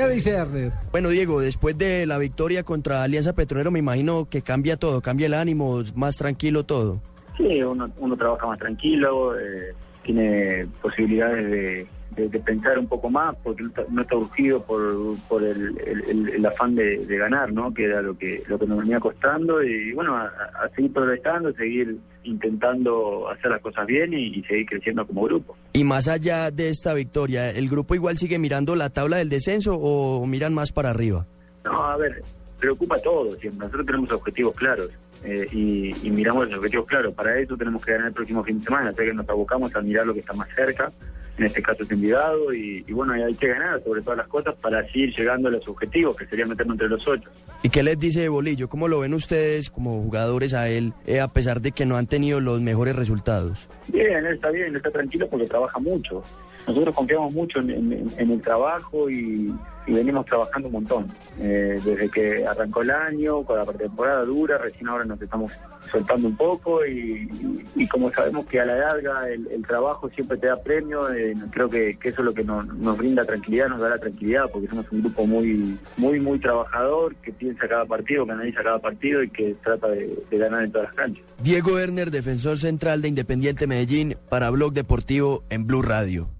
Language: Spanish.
¿Qué dice? Bueno, Diego, después de la victoria contra Alianza Petrolero, me imagino que cambia todo, cambia el ánimo, más tranquilo todo. Sí, uno, uno trabaja más tranquilo, eh, tiene posibilidades de de, pensar un poco más, porque no está, urgido por, por el, el, afán de, ganar, ¿no? Que era lo que, lo que nos venía costando y bueno, a, seguir progresando, seguir intentando hacer las cosas bien y, seguir creciendo como grupo. Y más allá de esta victoria, ¿el grupo igual sigue mirando la tabla del descenso o miran más para arriba? No, a ver, preocupa todo siempre. Nosotros tenemos objetivos claros. Eh, y, y, miramos los objetivos claros. Para eso tenemos que ganar el próximo fin de semana, así que nos abocamos a mirar lo que está más cerca en este caso es enviado, y, bueno, hay que ganar sobre todas las cosas para seguir llegando a los objetivos, que sería meternos entre los ocho. ¿Y qué les dice Bolillo? ¿Cómo lo ven ustedes como jugadores a él, eh, a pesar de que no han tenido los mejores resultados? Bien, él está bien, él está tranquilo porque trabaja mucho. Nosotros confiamos mucho en, el trabajo y, venimos trabajando un montón. Eh, desde que arrancó el año, con la pretemporada dura, recién ahora nos estamos soltando un poco y, como sabemos que a la larga el, trabajo siempre te da premio, eh, creo que, eso es lo que nos, brinda tranquilidad, nos da la tranquilidad, porque somos un grupo muy, muy, muy trabajador, que piensa cada partido, que analiza cada partido y que trata de, de ganar en todas las canchas. Diego Werner, defensor central de Independiente Medellín, para Blog Deportivo en Blue Radio.